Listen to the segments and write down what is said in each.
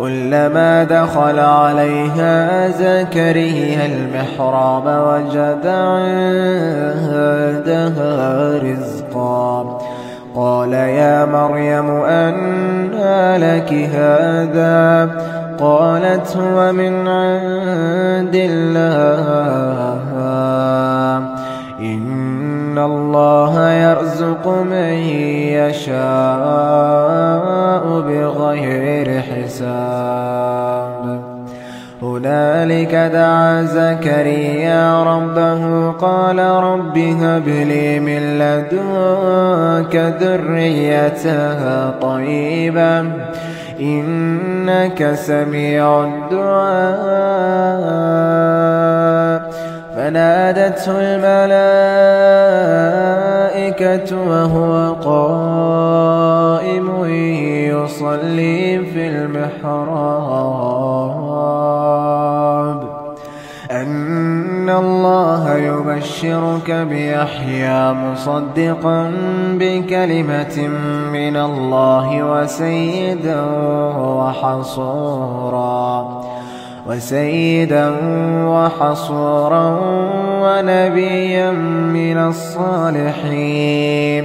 كلما دخل عليها زكريا المحراب وجد عندها رزقا. قال يا مريم أنى لك هذا؟ قالت هو من عند الله. إن الله يرزق من يشاء. بغير حساب. هنالك دعا زكريا ربه قال رب هب لي من لدنك ذريتها طيبة إنك سميع الدعاء. فنادته الملائكة وهو قائم يصلي في المحراب. أن الله يبشرك بيحيى مصدقا بكلمة من الله وسيدا وحصورا. وسيدا وحصورا ونبيا من الصالحين.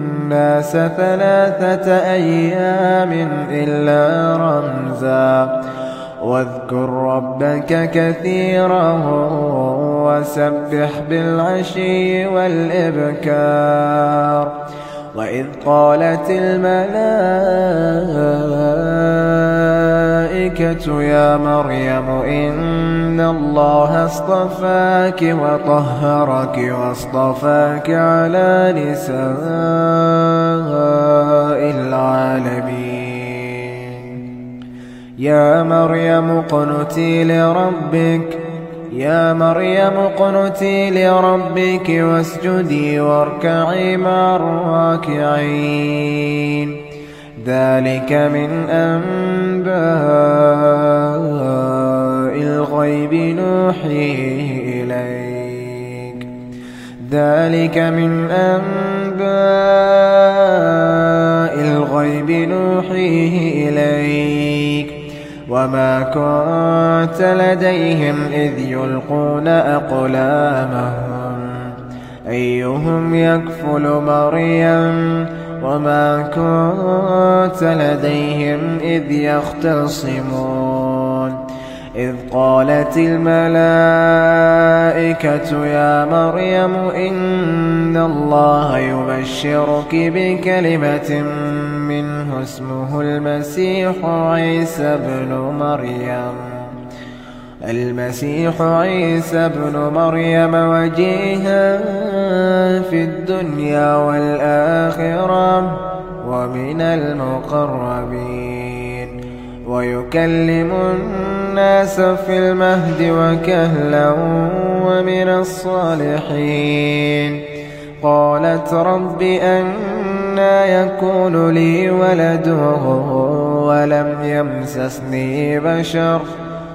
الناس ثلاثة أيام إلا رمزا. واذكر ربك كثيرا وسبح بالعشي والإبكار. وإذ قالت الملائكة يا مريم إن الله اصطفاك وطهرك واصطفاك على نساء العالمين. يا مريم اقنتي لربك يا مريم اقنتي لربك واسجدي واركعي مع الراكعين. ذلك من أنباء الغيب نوحيه إليك. ذلك من أنباء الغيب نوحيه إليك. وما كنت لديهم إذ يلقون أقلامهم. أيهم يكفل مريم وما كنت لديهم إذ يختصمون إذ قالت الملائكة يا مريم إن الله يبشرك بكلمة منه اسمه المسيح عيسى بن مريم المسيح عيسى بن مريم وجيها في الدنيا والآخرة ومن المقربين. ويكلم الناس في المهد وكهلا ومن الصالحين. قالت رب أنا يكون لي ولد ولم يمسسني بشر.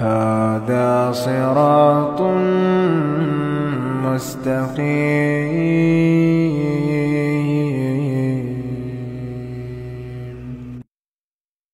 هذا صراط مستقيم.